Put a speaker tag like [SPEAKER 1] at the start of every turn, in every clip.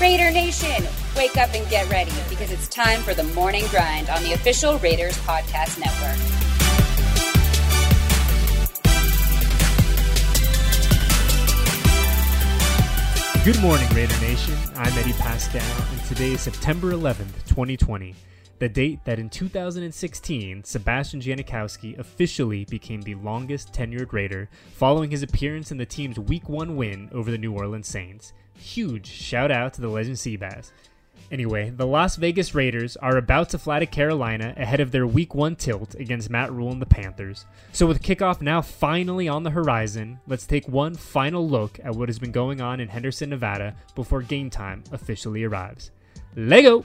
[SPEAKER 1] Raider Nation, wake up and get ready because it's time for the morning grind on the official Raiders Podcast Network.
[SPEAKER 2] Good morning, Raider Nation. I'm Eddie Paskal, and today is September 11th, 2020, the date that in 2016, Sebastian Janikowski officially became the longest tenured Raider following his appearance in the team's Week 1 win over the New Orleans Saints. Huge shout out to the legend Seabass. Anyway, the Las Vegas Raiders are about to fly to Carolina ahead of their Week 1 tilt against Matt Rhule and the Panthers. So, with kickoff now finally on the horizon, let's take one final look at what has been going on in Henderson, Nevada before game time officially arrives. Lego!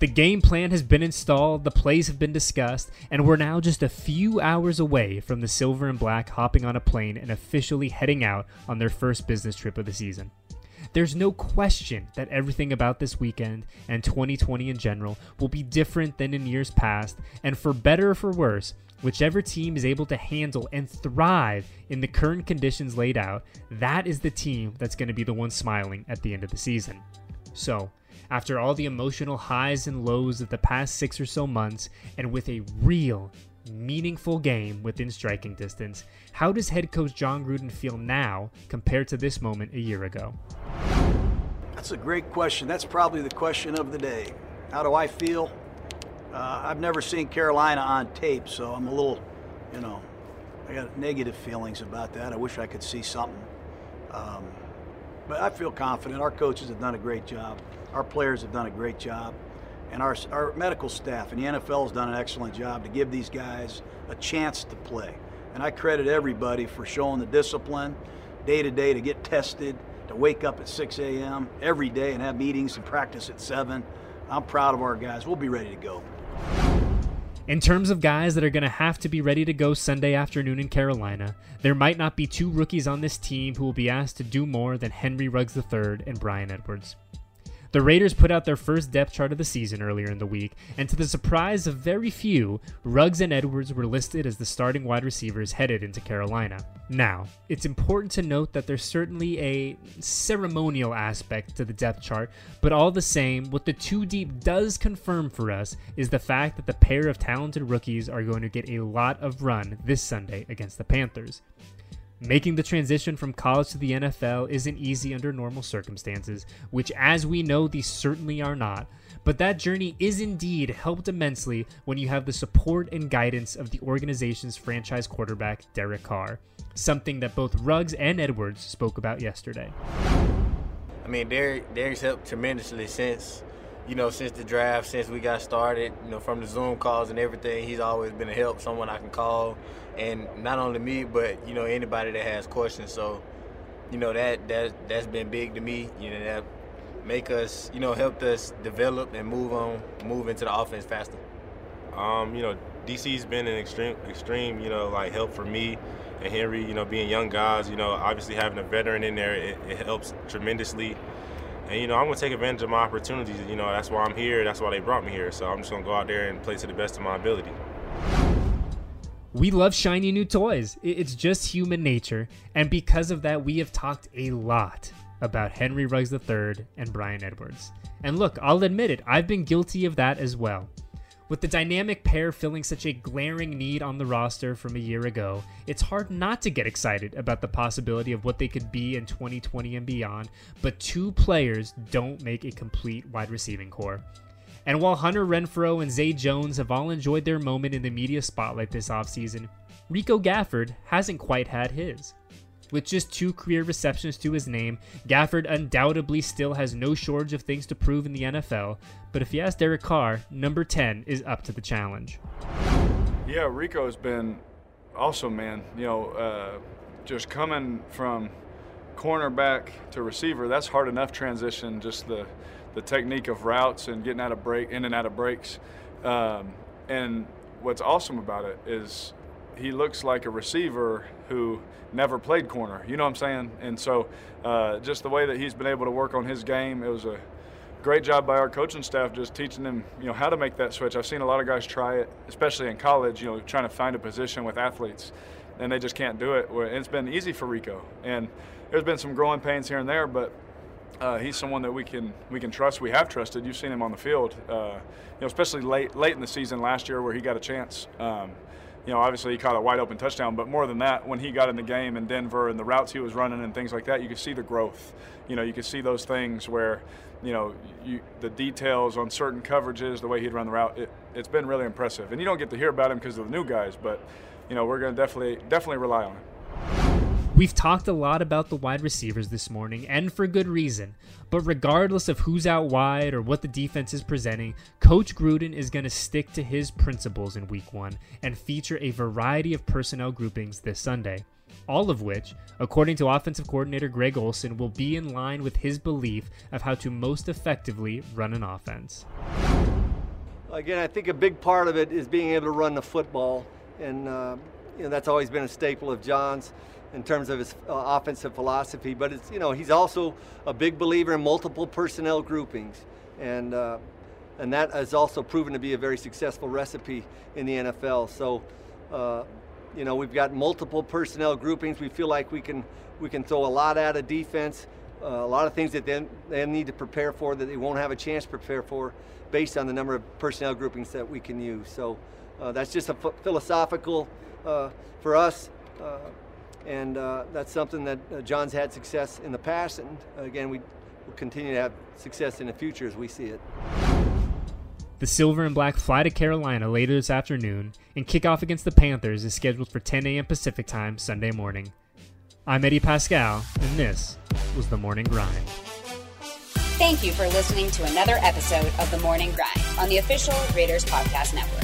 [SPEAKER 2] The game plan has been installed, the plays have been discussed, and we're now just a few hours away from the Silver and Black hopping on a plane and officially heading out on their first business trip of the season. There's no question that everything about this weekend and 2020 in general will be different than in years past, and for better or for worse, whichever team is able to handle and thrive in the current conditions laid out, that is the team that's going to be the one smiling at the end of the season. So, after all the emotional highs and lows of the past six or so months, and with a real, meaningful game within striking distance, how does head coach Jon Gruden feel now compared to this moment a year ago?
[SPEAKER 3] That's a great question. That's probably the question of the day. How do I feel? Uh, I've never seen Carolina on tape, so I'm a little, you know, I got negative feelings about that. I wish I could see something. Um, but I feel confident. Our coaches have done a great job. Our players have done a great job. And our, our medical staff and the NFL has done an excellent job to give these guys a chance to play. And I credit everybody for showing the discipline day to day to get tested, to wake up at 6 a.m. every day and have meetings and practice at 7. I'm proud of our guys. We'll be ready to go.
[SPEAKER 2] In terms of guys that are going to have to be ready to go Sunday afternoon in Carolina, there might not be two rookies on this team who will be asked to do more than Henry Ruggs III and Bryan Edwards. The Raiders put out their first depth chart of the season earlier in the week, and to the surprise of very few, Ruggs and Edwards were listed as the starting wide receivers headed into Carolina. Now, it's important to note that there's certainly a ceremonial aspect to the depth chart, but all the same, what the two deep does confirm for us is the fact that the pair of talented rookies are going to get a lot of run this Sunday against the Panthers. Making the transition from college to the NFL isn't easy under normal circumstances, which, as we know, these certainly are not. But that journey is indeed helped immensely when you have the support and guidance of the organization's franchise quarterback, Derek Carr, something that both Ruggs and Edwards spoke about yesterday.
[SPEAKER 4] I mean, Derek, Derek's helped tremendously since, you know, since the draft, since we got started, you know, from the Zoom calls and everything. He's always been a help, someone I can call, and not only me, but you know, anybody that has questions. So, you know, that that that's been big to me. You know, that make us, you know, helped us develop and move on, move into the offense faster.
[SPEAKER 5] Um, you know, DC's been an extreme, extreme, you know, like help for me and Henry. You know, being young guys, you know, obviously having a veteran in there, it, it helps tremendously. And you know, I'm gonna take advantage of my opportunities. You know, that's why I'm here. That's why they brought me here. So I'm just gonna go out there and play to the best of my ability.
[SPEAKER 2] We love shiny new toys. It's just human nature. And because of that, we have talked a lot about Henry Ruggs III and Bryan Edwards. And look, I'll admit it, I've been guilty of that as well. With the dynamic pair filling such a glaring need on the roster from a year ago, it's hard not to get excited about the possibility of what they could be in 2020 and beyond, but two players don't make a complete wide receiving corps. And while Hunter Renfrow and Zay Jones have all enjoyed their moment in the media spotlight this offseason, Rico Gafford hasn't quite had his. With just two career receptions to his name, Gafford undoubtedly still has no shortage of things to prove in the NFL, but if you ask Derek Carr, number 10 is up to the challenge.
[SPEAKER 6] Yeah, Rico has been awesome, man. You know, uh, just coming from cornerback to receiver, that's hard enough transition, just the, the technique of routes and getting out of break, in and out of breaks. Um, and what's awesome about it is he looks like a receiver who never played corner. You know what I'm saying? And so, uh, just the way that he's been able to work on his game, it was a great job by our coaching staff just teaching him, you know, how to make that switch. I've seen a lot of guys try it, especially in college. You know, trying to find a position with athletes, and they just can't do it. It's been easy for Rico, and there's been some growing pains here and there, but uh, he's someone that we can we can trust. We have trusted. You've seen him on the field, uh, you know, especially late late in the season last year where he got a chance. Um, you know, obviously he caught a wide open touchdown, but more than that, when he got in the game in Denver and the routes he was running and things like that, you could see the growth. You know, you could see those things where, you know, you, the details on certain coverages, the way he'd run the route, it, it's been really impressive. And you don't get to hear about him because of the new guys, but, you know, we're going to definitely definitely rely on him.
[SPEAKER 2] We've talked a lot about the wide receivers this morning, and for good reason. But regardless of who's out wide or what the defense is presenting, Coach Gruden is going to stick to his principles in week one and feature a variety of personnel groupings this Sunday. All of which, according to offensive coordinator Greg Olson, will be in line with his belief of how to most effectively run an offense.
[SPEAKER 7] Again, I think a big part of it is being able to run the football, and uh, you know that's always been a staple of Jon's in terms of his uh, offensive philosophy. But it's you know he's also a big believer in multiple personnel groupings, and uh, and that has also proven to be a very successful recipe in the NFL. So. Uh, you know, we've got multiple personnel groupings. We feel like we can we can throw a lot at a defense, uh, a lot of things that they, they need to prepare for that they won't have a chance to prepare for, based on the number of personnel groupings that we can use. So that's just a philosophical uh, for us uh, and uh, that's something that uh, Jon's had success in the past, and again, we will continue to have success in the future as we see it.
[SPEAKER 2] The Silver and Black fly to Carolina later this afternoon, and kickoff against the Panthers is scheduled for 10 a.m. Pacific Time Sunday morning. I'm Eddie Paskal, and this was The Morning Grind.
[SPEAKER 1] Thank you for listening to another episode of The Morning Grind on the official Raiders Podcast Network.